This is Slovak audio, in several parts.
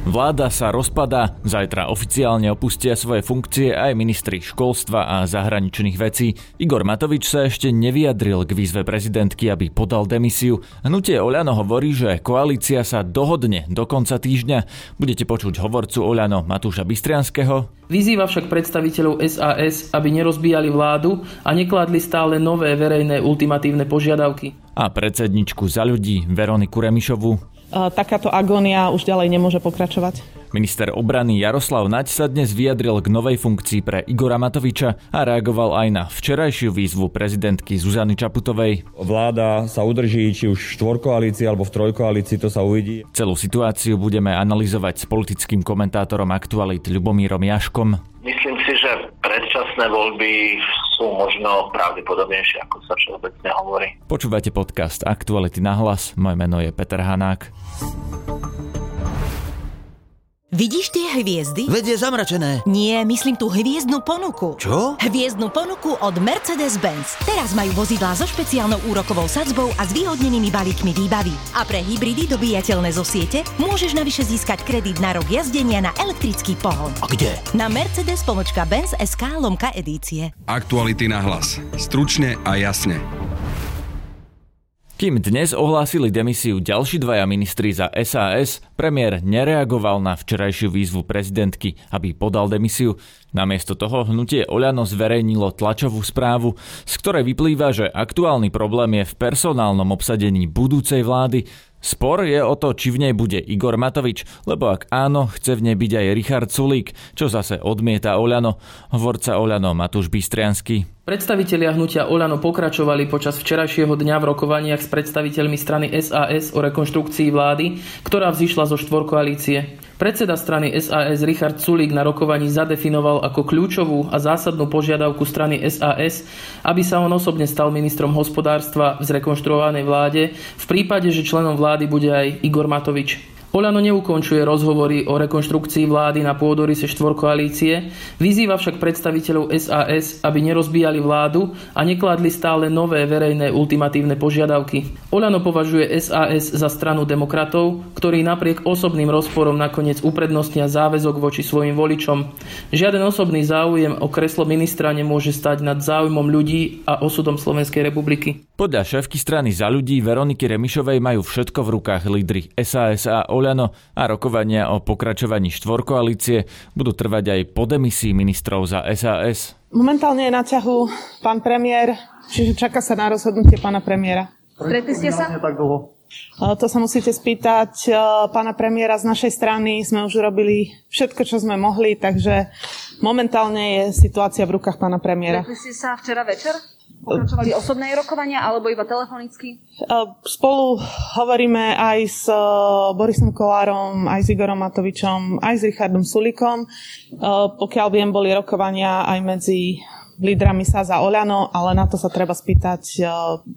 Vláda sa rozpadá, zajtra oficiálne opustia svoje funkcie aj ministri školstva a zahraničných vecí. Igor Matovič sa ešte nevyjadril k výzve prezidentky, aby podal demisiu. Hnutie Oľano hovorí, že koalícia sa dohodne do konca týždňa. Budete počuť hovorcu Oľano Matúša Bystrianského. Vyzýva však predstaviteľov SAS, aby nerozbíjali vládu a nekladli stále nové verejné ultimatívne požiadavky. A predsedničku za ľudí Veroniku Remišovu takáto agónia už ďalej nemôže pokračovať. Minister obrany Jaroslav Naď sa dnes vyjadril k novej funkcii pre Igora Matoviča a reagoval aj na včerajšiu výzvu prezidentky Zuzany Čaputovej. Vláda sa udrží či už v štvorkoalícii alebo v trojkoalícii, to sa uvidí. Celú situáciu budeme analyzovať s politickým komentátorom aktualit Ľubomírom Jaškom. Myslím si, že predčasné voľby sú možno pravdepodobnejšie, ako sa všeobecne hovorí. Počúvate podcast Aktuality na hlas. Moje meno je Peter Hanák. Vidíš tie hviezdy? Veď je zamračené. Nie, myslím tú hviezdnu ponuku. Čo? Hviezdnu ponuku od Mercedes-Benz. Teraz majú vozidlá so špeciálnou úrokovou sadzbou a zvýhodnenými balíkmi výbavy. A pre hybridy dobíjateľné zo siete môžeš navyše získať kredit na rok jazdenia na elektrický pohon. A kde? Na Mercedes pomočka Benz SK lomka edície. Aktuality na hlas. Stručne a jasne. Kým dnes ohlásili demisiu ďalší dvaja ministri za SAS, premiér nereagoval na včerajšiu výzvu prezidentky, aby podal demisiu. Namiesto toho hnutie Oľano zverejnilo tlačovú správu, z ktorej vyplýva, že aktuálny problém je v personálnom obsadení budúcej vlády, Spor je o to, či v nej bude Igor Matovič, lebo ak áno, chce v nej byť aj Richard Sulík, čo zase odmieta Oľano, hovorca Oľano Matúš Bystriansky. Predstavitelia hnutia Oľano pokračovali počas včerajšieho dňa v rokovaniach s predstaviteľmi strany SAS o rekonštrukcii vlády, ktorá vzýšla zo štvorkoalície. Predseda strany SAS Richard Sulík na rokovaní zadefinoval ako kľúčovú a zásadnú požiadavku strany SAS, aby sa on osobne stal ministrom hospodárstva v zrekonštruovanej vláde v prípade, že členom vlády bude aj Igor Matovič. Olano neukončuje rozhovory o rekonštrukcii vlády na pôdorise štvorkoalície, vyzýva však predstaviteľov SAS, aby nerozbíjali vládu a nekladli stále nové verejné ultimatívne požiadavky. Olano považuje SAS za stranu demokratov, ktorí napriek osobným rozporom nakoniec uprednostnia záväzok voči svojim voličom. Žiaden osobný záujem o kreslo ministra nemôže stať nad záujmom ľudí a osudom Slovenskej republiky. Podľa šéfky strany za ľudí Veroniky Remišovej majú všetko v rukách lídry SAS a Oľano a rokovania o pokračovaní štvorkoalície budú trvať aj po demisii ministrov za SAS. Momentálne je na ťahu pán premiér, čiže čaká sa na rozhodnutie pána premiéra. Stretli ste sa? Tak dlho. To sa musíte spýtať pána premiéra z našej strany. Sme už robili všetko, čo sme mohli, takže momentálne je situácia v rukách pána premiéra. Stretli ste sa včera večer? Pokračovali osobné rokovania alebo iba telefonicky? Spolu hovoríme aj s Borisom Kolárom, aj s Igorom Matovičom, aj s Richardom Sulikom. Pokiaľ viem, boli rokovania aj medzi lídrami sa za Oľano, ale na to sa treba spýtať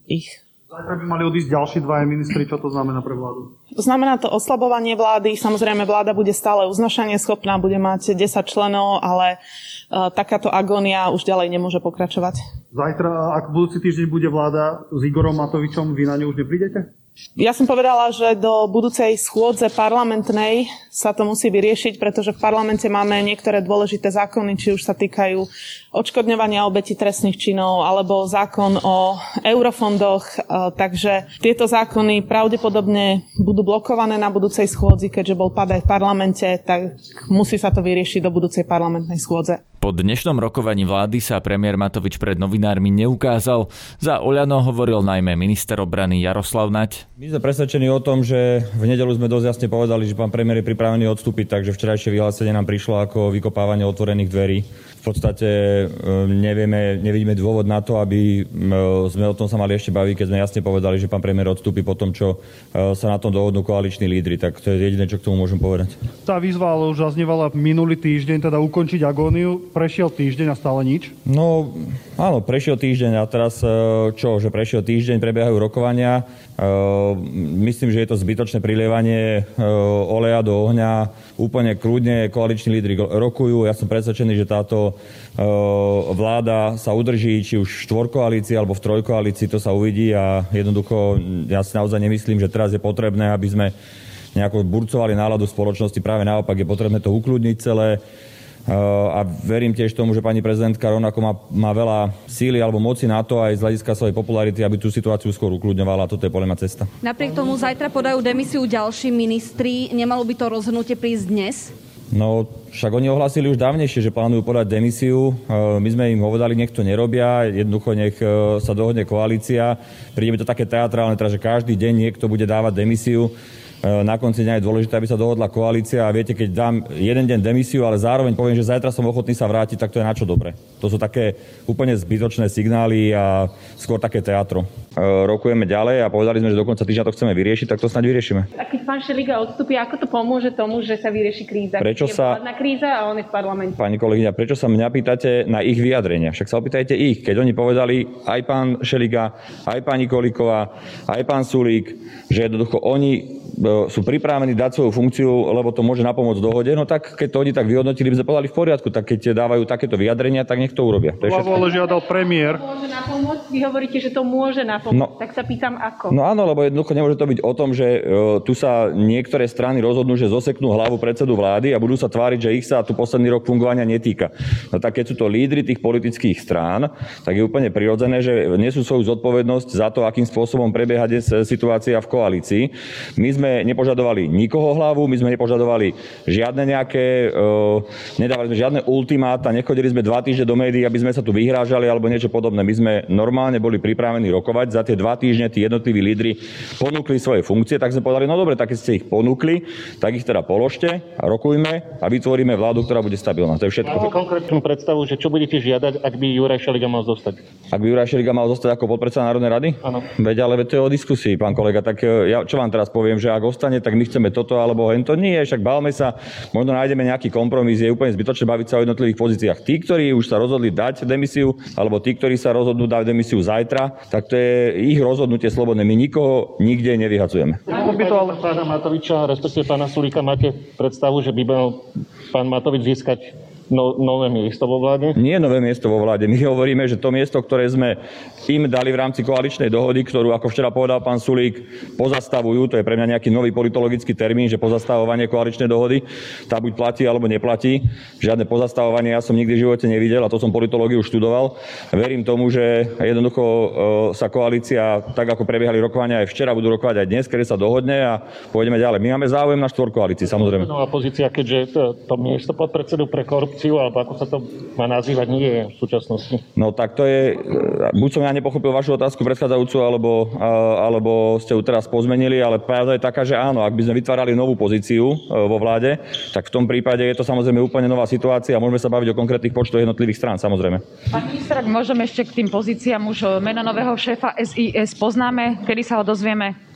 ich. Zajtra by mali odísť ďalší dvaja ministri. Čo to znamená pre vládu? Znamená to oslabovanie vlády. Samozrejme, vláda bude stále uznašanie schopná, bude mať 10 členov, ale uh, takáto agónia už ďalej nemôže pokračovať. Zajtra, ak budúci týždeň bude vláda s Igorom Matovičom, vy na ňu už neprídete? Ja som povedala, že do budúcej schôdze parlamentnej sa to musí vyriešiť, pretože v parlamente máme niektoré dôležité zákony, či už sa týkajú odškodňovania obeti trestných činov alebo zákon o eurofondoch. Takže tieto zákony pravdepodobne budú blokované na budúcej schôdzi, keďže bol padaj v parlamente, tak musí sa to vyriešiť do budúcej parlamentnej schôdze. Po dnešnom rokovaní vlády sa premiér Matovič pred novinármi neukázal. Za Oľano hovoril najmä minister obrany Jaroslav Nať. My sme presvedčení o tom, že v nedelu sme dosť jasne povedali, že pán premiér je pripravený odstúpiť, takže včerajšie vyhlásenie nám prišlo ako vykopávanie otvorených dverí. Podstate e, nevieme, nevidíme dôvod na to, aby e, sme o tom sa mali ešte baviť, keď sme jasne povedali, že pán premiér odstúpi po tom, čo e, sa na tom dohodnú koaliční lídry. Tak to je jediné, čo k tomu môžem povedať. Tá výzva ale už zaznievala minulý týždeň, teda ukončiť agóniu. Prešiel týždeň a stále nič? No, áno, prešiel týždeň a teraz čo, že prešiel týždeň, prebiehajú rokovania. Myslím, že je to zbytočné prilievanie oleja do ohňa. Úplne kľudne koaliční lídry rokujú. Ja som presvedčený, že táto vláda sa udrží, či už v štvorkoalícii alebo v trojkoalícii, to sa uvidí a jednoducho ja si naozaj nemyslím, že teraz je potrebné, aby sme nejako burcovali náladu spoločnosti. Práve naopak je potrebné to ukludniť celé, a verím tiež tomu, že pani prezidentka rovnako má, má veľa síly alebo moci na to aj z hľadiska svojej popularity, aby tú situáciu skôr ukludňovala. Toto je podľa cesta. Napriek tomu zajtra podajú demisiu ďalší ministri. Nemalo by to rozhodnutie prísť dnes? No, však oni ohlasili už dávnejšie, že plánujú podať demisiu. My sme im hovorili, nech to nerobia, jednoducho nech sa dohodne koalícia. Príde mi to také teatrálne, teda, že každý deň niekto bude dávať demisiu. E, na konci dňa je dôležité, aby sa dohodla koalícia a viete, keď dám jeden deň demisiu, ale zároveň poviem, že zajtra som ochotný sa vrátiť, tak to je na čo dobre. To sú také úplne zbytočné signály a skôr také teatro. E, rokujeme ďalej a povedali sme, že do konca týždňa to chceme vyriešiť, tak to snáď vyriešime. A keď pán Šeliga odstúpi, ako to pomôže tomu, že sa vyrieši kríza? Prečo je sa... kríza a on je v parlamente. Pani kolegyňa, prečo sa mňa pýtate na ich vyjadrenia? Však sa opýtajte ich. Keď oni povedali aj pán Šeliga, aj pani Koliková, aj pán Sulík, že jednoducho oni sú pripravení dať svoju funkciu, lebo to môže napomôcť dohode, no tak keď to oni tak vyhodnotili, by sme povedali v poriadku, tak keď dávajú takéto vyjadrenia, tak nech to urobia. To ale žiadal premiér. Môže napomôcť? Vy hovoríte, že to môže napomôcť, no, tak sa pýtam ako. No áno, lebo jednoducho nemôže to byť o tom, že uh, tu sa niektoré strany rozhodnú, že zoseknú hlavu predsedu vlády a budú sa tváriť, že ich sa tu posledný rok fungovania netýka. No tak keď sú to lídry tých politických strán, tak je úplne prirodzené, že nesú svoju zodpovednosť za to, akým spôsobom prebieha dnes situácia v koalícii. My sme sme nepožadovali nikoho hlavu, my sme nepožadovali žiadne nejaké, uh, nedávali sme žiadne ultimáta, nechodili sme dva týždne do médií, aby sme sa tu vyhrážali alebo niečo podobné. My sme normálne boli pripravení rokovať. Za tie dva týždne tí jednotliví lídry ponúkli svoje funkcie, tak sme povedali, no dobre, tak keď ste ich ponúkli, tak ich teda položte rokujme a vytvoríme vládu, ktorá bude stabilná. To je všetko. Máte konkrétnu predstavu, že čo budete žiadať, ak by Juraj Šeliga mal zostať? Ak by Juraj Šeliga mal zostať ako podpredseda Národnej rady? Áno. Veď, ale to je o diskusii, pán kolega. Tak e, ja čo vám teraz poviem, že ak ostane, tak my chceme toto alebo hento. Nie, však bavme sa, možno nájdeme nejaký kompromis, je úplne zbytočné baviť sa o jednotlivých pozíciách. Tí, ktorí už sa rozhodli dať demisiu, alebo tí, ktorí sa rozhodnú dať demisiu zajtra, tak to je ich rozhodnutie slobodné. My nikoho nikde nevyhacujeme. By to ale pána Matoviča, respektíve pána Sulíka, máte predstavu, že by mal pán Matovič získať no, nové miesto vo vláde? Nie nové miesto vo vláde. My hovoríme, že to miesto, ktoré sme im dali v rámci koaličnej dohody, ktorú, ako včera povedal pán Sulík, pozastavujú, to je pre mňa nejaký nový politologický termín, že pozastavovanie koaličnej dohody, tá buď platí alebo neplatí. Žiadne pozastavovanie ja som nikdy v živote nevidel a to som politológiu študoval. Verím tomu, že jednoducho e, sa koalícia, tak ako prebiehali rokovania aj včera, budú rokovať aj dnes, kedy sa dohodne a pôjdeme ďalej. My máme záujem na štvorkoalícii, samozrejme. Nová pozícia, keďže to, to miesto podpredsedu pre korupciu, alebo ako sa to má nazývať, nie je v súčasnosti. No tak to je, e, buď som ja nepochopil vašu otázku predchádzajúcu, alebo, alebo ste ju teraz pozmenili, ale pravda je taká, že áno, ak by sme vytvárali novú pozíciu e, vo vláde, tak v tom prípade je to samozrejme úplne nová situácia a môžeme sa baviť o konkrétnych počtoch jednotlivých strán, samozrejme. Pán minister, ak môžeme ešte k tým pozíciám už meno nového šéfa SIS poznáme, kedy sa ho dozvieme?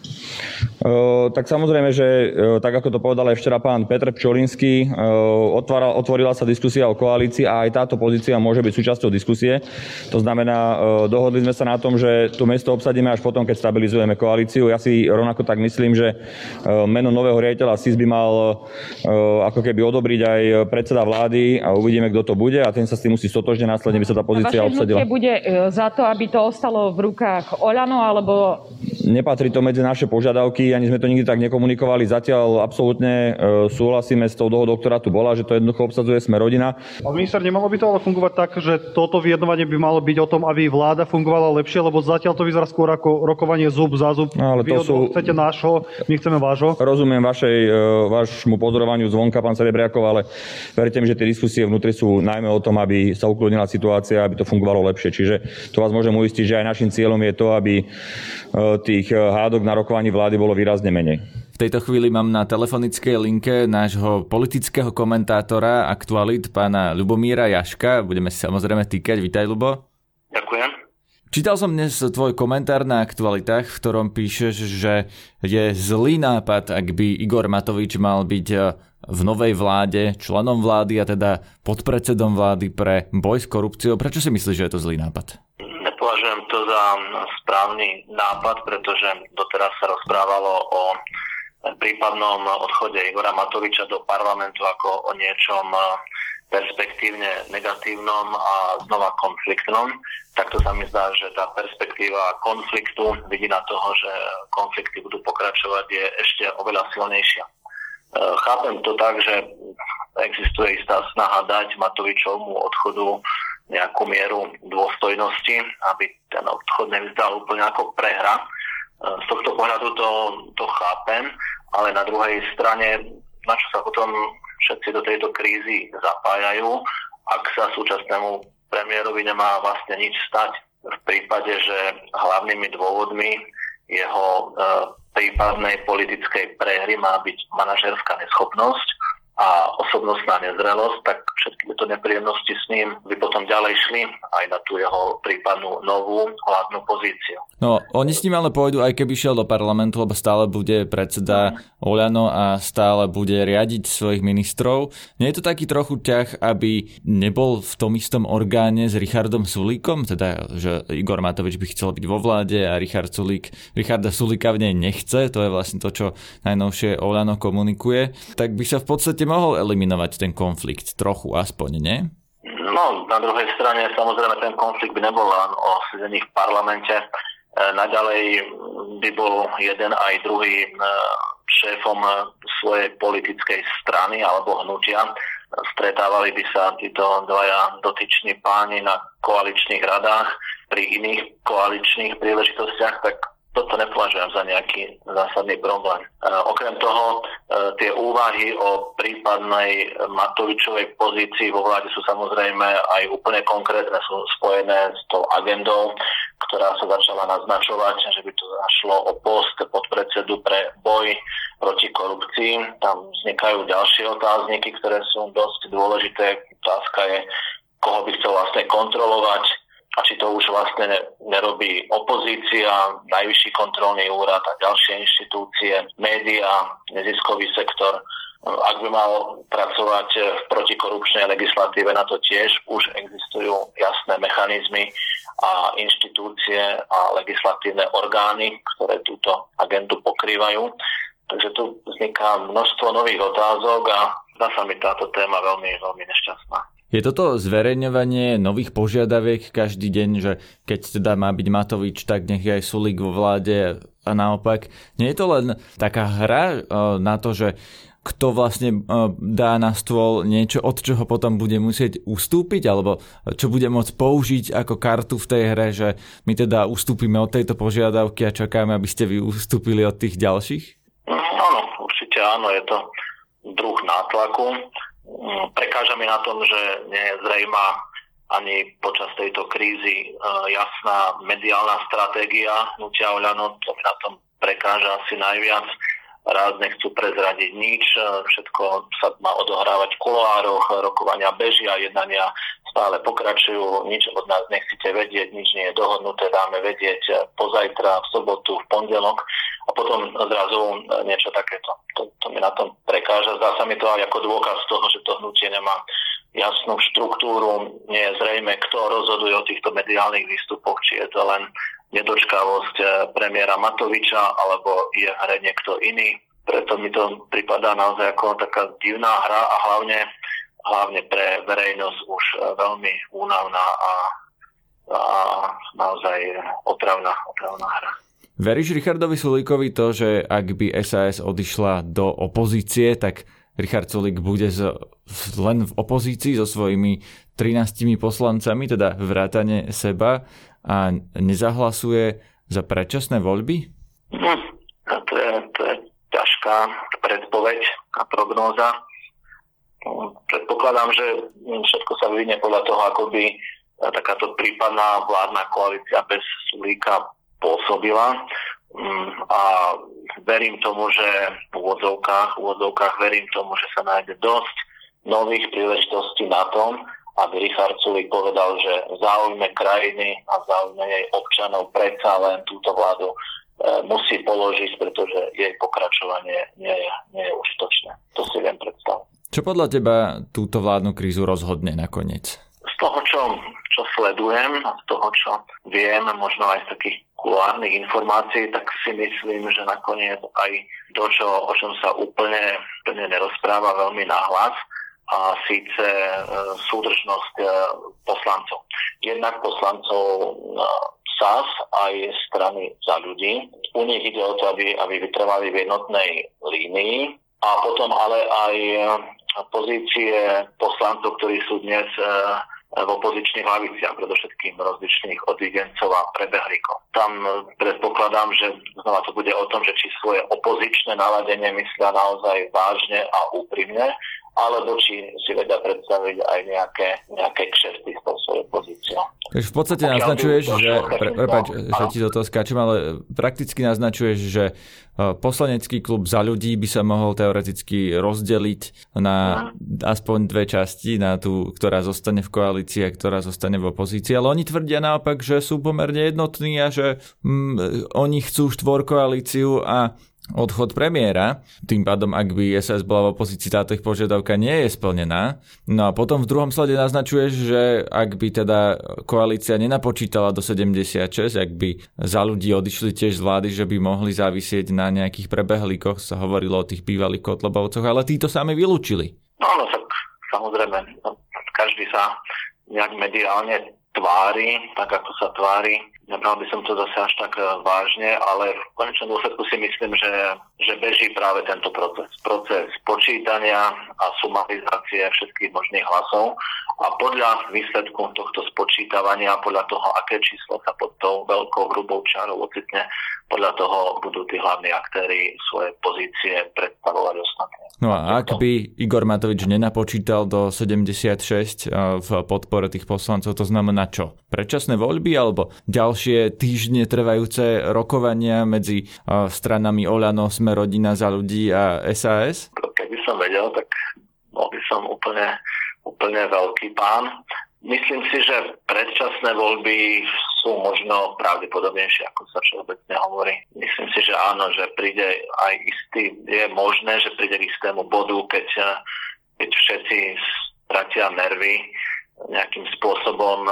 Tak samozrejme, že tak ako to povedal aj včera pán Petr Pčolinský, otvorila sa diskusia o koalícii a aj táto pozícia môže byť súčasťou diskusie. To znamená, dohodli sme sa na tom, že to mesto obsadíme až potom, keď stabilizujeme koalíciu. Ja si rovnako tak myslím, že meno nového riaditeľa SIS by mal ako keby odobriť aj predseda vlády a uvidíme, kto to bude a ten sa s tým musí stotožne následne by sa tá pozícia a obsadila. bude e, za to, aby to ostalo v rukách Oľano, alebo... Nepatrí to medzi naše požiadavky, ani sme to nikdy tak nekomunikovali. Zatiaľ absolútne e, súhlasíme s tou dohodou, ktorá tu bola, že to jednoducho obsadzuje sme rodina. Pán minister, nemalo by to ale fungovať tak, že toto vyjednovanie by malo byť o tom, aby vláda fungovala lepšie, lebo zatiaľ to vyzerá skôr ako rokovanie zub za zub. No, ale to sú... chcete nášho, my chceme vášho. Rozumiem vašej, e, vašmu pozorovaniu zvonka, pán Cerebriakov, ale verte mi, že tie diskusie vnútri sú najmä o tom, aby sa ukludnila situácia, aby to fungovalo lepšie. Čiže to vás môžem uistiť, že aj našim cieľom je to, aby e, tých hádok na rokovaní vlády bolo výrazne menej. V tejto chvíli mám na telefonickej linke nášho politického komentátora aktualit pána Lubomíra Jaška. Budeme si samozrejme týkať. Vítaj, Lubo. Ďakujem. Čítal som dnes tvoj komentár na aktualitách, v ktorom píšeš, že je zlý nápad, ak by Igor Matovič mal byť eh, v novej vláde, členom vlády a teda podpredsedom vlády pre boj s korupciou. Prečo si myslíš, že je to zlý nápad? Nepovažujem to za správny nápad, pretože doteraz sa rozprávalo o prípadnom odchode Igora Matoviča do parlamentu ako o niečom perspektívne negatívnom a znova konfliktnom, tak to sa mi zdá, že tá perspektíva konfliktu, vidina toho, že konflikty budú pokračovať, je ešte oveľa silnejšia. E, chápem to tak, že existuje istá snaha dať Matovičovmu odchodu nejakú mieru dôstojnosti, aby ten odchod nevyzdal úplne ako prehra. E, z tohto pohľadu to, to chápem, ale na druhej strane, na čo sa potom všetci do tejto krízy zapájajú, ak sa súčasnému premiérovi nemá vlastne nič stať v prípade, že hlavnými dôvodmi jeho e, prípadnej politickej prehry má byť manažerská neschopnosť a osobnostná nezrelosť, tak všetky tieto nepríjemnosti s ním by potom ďalej šli aj na tú jeho prípadnú novú hlavnú pozíciu. No, oni s ním ale pôjdu, aj keby šiel do parlamentu, lebo stále bude predseda Oľano a stále bude riadiť svojich ministrov. Nie je to taký trochu ťah, aby nebol v tom istom orgáne s Richardom Sulíkom, teda, že Igor Matovič by chcel byť vo vláde a Richard Sulík, Richarda Sulíka v nej nechce, to je vlastne to, čo najnovšie Oľano komunikuje, tak by sa v podstate mohol eliminovať ten konflikt trochu aspoň, nie? No, na druhej strane samozrejme ten konflikt by nebol len o sedení v parlamente. E, naďalej by bol jeden aj druhý e, šéfom svojej politickej strany alebo hnutia. Stretávali by sa títo dvaja dotyční páni na koaličných radách pri iných koaličných príležitostiach, tak toto nepovažujem za nejaký zásadný problém. E, okrem toho, e, tie úvahy o prípadnej Matovičovej pozícii vo vláde sú samozrejme aj úplne konkrétne, sú spojené s tou agendou, ktorá sa začala naznačovať, že by to zašlo o post podpredsedu pre boj proti korupcii. Tam vznikajú ďalšie otázniky, ktoré sú dosť dôležité. Otázka je, koho by chcel vlastne kontrolovať, a či to už vlastne nerobí opozícia, najvyšší kontrolný úrad a ďalšie inštitúcie, média, neziskový sektor. Ak by mal pracovať v protikorupčnej legislatíve, na to tiež už existujú jasné mechanizmy a inštitúcie a legislatívne orgány, ktoré túto agendu pokrývajú. Takže tu vzniká množstvo nových otázok a zdá sa mi táto téma veľmi, veľmi nešťastná. Je toto zverejňovanie nových požiadaviek každý deň, že keď teda má byť Matovič, tak nech je aj Sulík vo vláde a naopak. Nie je to len taká hra e, na to, že kto vlastne e, dá na stôl niečo, od čoho potom bude musieť ustúpiť, alebo čo bude môcť použiť ako kartu v tej hre, že my teda ustúpime od tejto požiadavky a čakáme, aby ste vy ustúpili od tých ďalších? Áno, určite áno, je to druh nátlaku. Prekáža mi na tom, že nie je zrejma ani počas tejto krízy e, jasná mediálna stratégia hnutia Oľano, to mi na tom prekáža asi najviac. Raz nechcú prezradiť nič, e, všetko sa má odohrávať v kuloároch, rokovania bežia, jednania stále pokračujú, nič od nás nechcete vedieť, nič nie je dohodnuté, dáme vedieť pozajtra, v sobotu, v pondelok a potom zrazu e, niečo takéto. To, to mi na tom prekáža. Zdá sa mi to aj ako dôkaz toho, že to hnutie nemá jasnú štruktúru, nie je zrejme, kto rozhoduje o týchto mediálnych výstupoch, či je to len nedočkavosť e, premiéra Matoviča, alebo je hre niekto iný. Preto mi to pripadá naozaj ako taká divná hra a hlavne, hlavne pre verejnosť už e, veľmi únavná a, a naozaj otravná, otravná hra. Veríš Richardovi Sulíkovi to, že ak by SAS odišla do opozície, tak Richard Sulík bude z, len v opozícii so svojimi 13 poslancami, teda vrátane seba a nezahlasuje za predčasné voľby? Hm, to, je, to je ťažká predpoveď a prognóza. Predpokladám, že všetko sa vyvinie podľa toho, ako by takáto prípadná vládna koalícia bez Sulíka pôsobila mm, a verím tomu, že v úvodzovkách, v úvodzovkách verím tomu, že sa nájde dosť nových príležitostí na tom, aby Richard Sulik povedal, že v záujme krajiny a v záujme jej občanov predsa len túto vládu e, musí položiť, pretože jej pokračovanie nie je, nie je užitočné. To si viem predstaviť. Čo podľa teba túto vládnu krízu rozhodne nakoniec? Z toho, čo, čo sledujem a z toho, čo viem, možno aj z takých kulárnych informácií, tak si myslím, že nakoniec aj to, čo, o čom sa úplne, úplne nerozpráva veľmi nahlas, a síce súdržnosť poslancov. Jednak poslancov SAS aj strany za ľudí. U nich ide o to, aby, aby vytrvali v jednotnej línii a potom ale aj pozície poslancov, ktorí sú dnes v opozičných hlaviciach, predovšetkým rozličných odidencov a prebehlíkov. Tam predpokladám, že znova to bude o tom, že či svoje opozičné naladenie myslia naozaj vážne a úprimne, alebo či si vedia predstaviť aj nejaké, nejaké kšefty s tou svojou pozíciou. Takže v podstate naznačuješ, že, pre, prepáč, že ti do toho skáčem, ale prakticky naznačuješ, že e, poslanecký klub za ľudí by sa mohol teoreticky rozdeliť na aspoň dve časti, na tú, ktorá zostane v koalícii a ktorá zostane v opozícii, ale oni tvrdia naopak, že sú pomerne jednotní a že mm, oni chcú štvorkoalíciu a odchod premiéra. Tým pádom, ak by SAS bola v opozícii, táto ich požiadavka nie je splnená. No a potom v druhom slade naznačuješ, že ak by teda koalícia nenapočítala do 76, ak by za ľudí odišli tiež z vlády, že by mohli závisieť na nejakých prebehlíkoch, sa hovorilo o tých bývalých kotlobovcoch, ale títo sami vylúčili. No, no tak samozrejme, no, každý sa nejak mediálne tvári, tak ako sa tvári Nebral by som to zase až tak e, vážne, ale v konečnom dôsledku si myslím, že, že beží práve tento proces. Proces počítania a sumarizácie všetkých možných hlasov a podľa výsledku tohto spočítavania, podľa toho, aké číslo sa pod tou veľkou hrubou čarou ocitne, podľa toho budú tí hlavní aktéry svoje pozície predstavovať ostatné. No a ak by Igor Matovič nenapočítal do 76 e, v podpore tých poslancov, to znamená čo? Predčasné voľby alebo ďalšie týždne trvajúce rokovania medzi stranami Oľano, Sme rodina za ľudí a SAS? Keby som vedel, tak bol by som úplne, úplne veľký pán. Myslím si, že predčasné voľby sú možno pravdepodobnejšie, ako sa všeobecne hovorí. Myslím si, že áno, že príde aj istý, je možné, že príde k istému bodu, keď, keď všetci stratia nervy nejakým spôsobom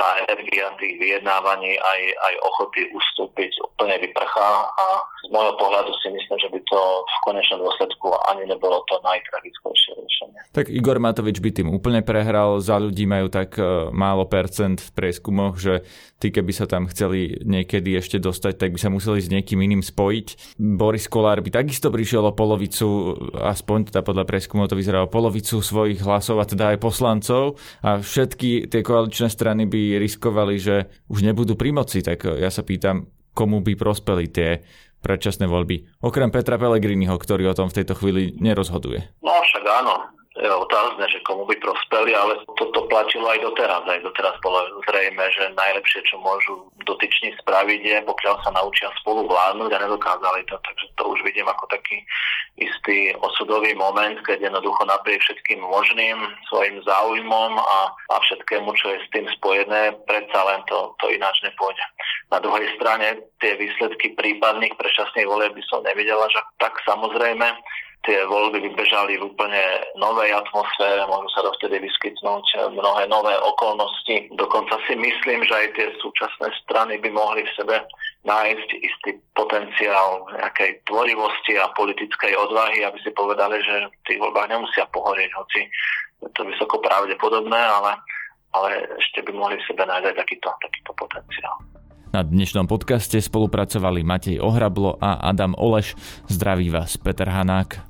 tá energia tých vyjednávaní aj, aj ochoty ustúpiť úplne vyprchá a z môjho pohľadu si myslím, že by to v konečnom dôsledku ani nebolo to najtragickejšie riešenie. Tak Igor Matovič by tým úplne prehral, za ľudí majú tak e, málo percent v prieskumoch, že tí keby sa tam chceli niekedy ešte dostať, tak by sa museli s niekým iným spojiť. Boris Kolár by takisto prišiel o polovicu, aspoň teda podľa prieskumov to vyzerá o polovicu svojich hlasov a teda aj poslancov a všetky tie koaličné strany by riskovali, že už nebudú pri moci, tak ja sa pýtam, komu by prospeli tie predčasné voľby, okrem Petra Pellegriniho, ktorý o tom v tejto chvíli nerozhoduje. No však áno, otázne, že komu by prospeli, ale toto platilo aj doteraz. Aj doteraz bolo zrejme, že najlepšie, čo môžu dotyční spraviť je, pokiaľ sa naučia spolu vládnuť a nedokázali to. Takže to už vidím ako taký istý osudový moment, keď jednoducho napriek všetkým možným svojim záujmom a, a všetkému, čo je s tým spojené, predsa len to, to ináč nepôjde. Na druhej strane tie výsledky prípadných prečasných volieb by som nevidela, že tak samozrejme tie voľby vybežali v úplne novej atmosfére, môžu sa dovtedy vyskytnúť mnohé nové okolnosti. Dokonca si myslím, že aj tie súčasné strany by mohli v sebe nájsť istý potenciál nejakej tvorivosti a politickej odvahy, aby si povedali, že v tých voľbách nemusia pohorieť, hoci je to vysoko pravdepodobné, ale, ale ešte by mohli v sebe nájsť takýto, takýto potenciál. Na dnešnom podcaste spolupracovali Matej Ohrablo a Adam Oleš. Zdraví vás Peter Hanák.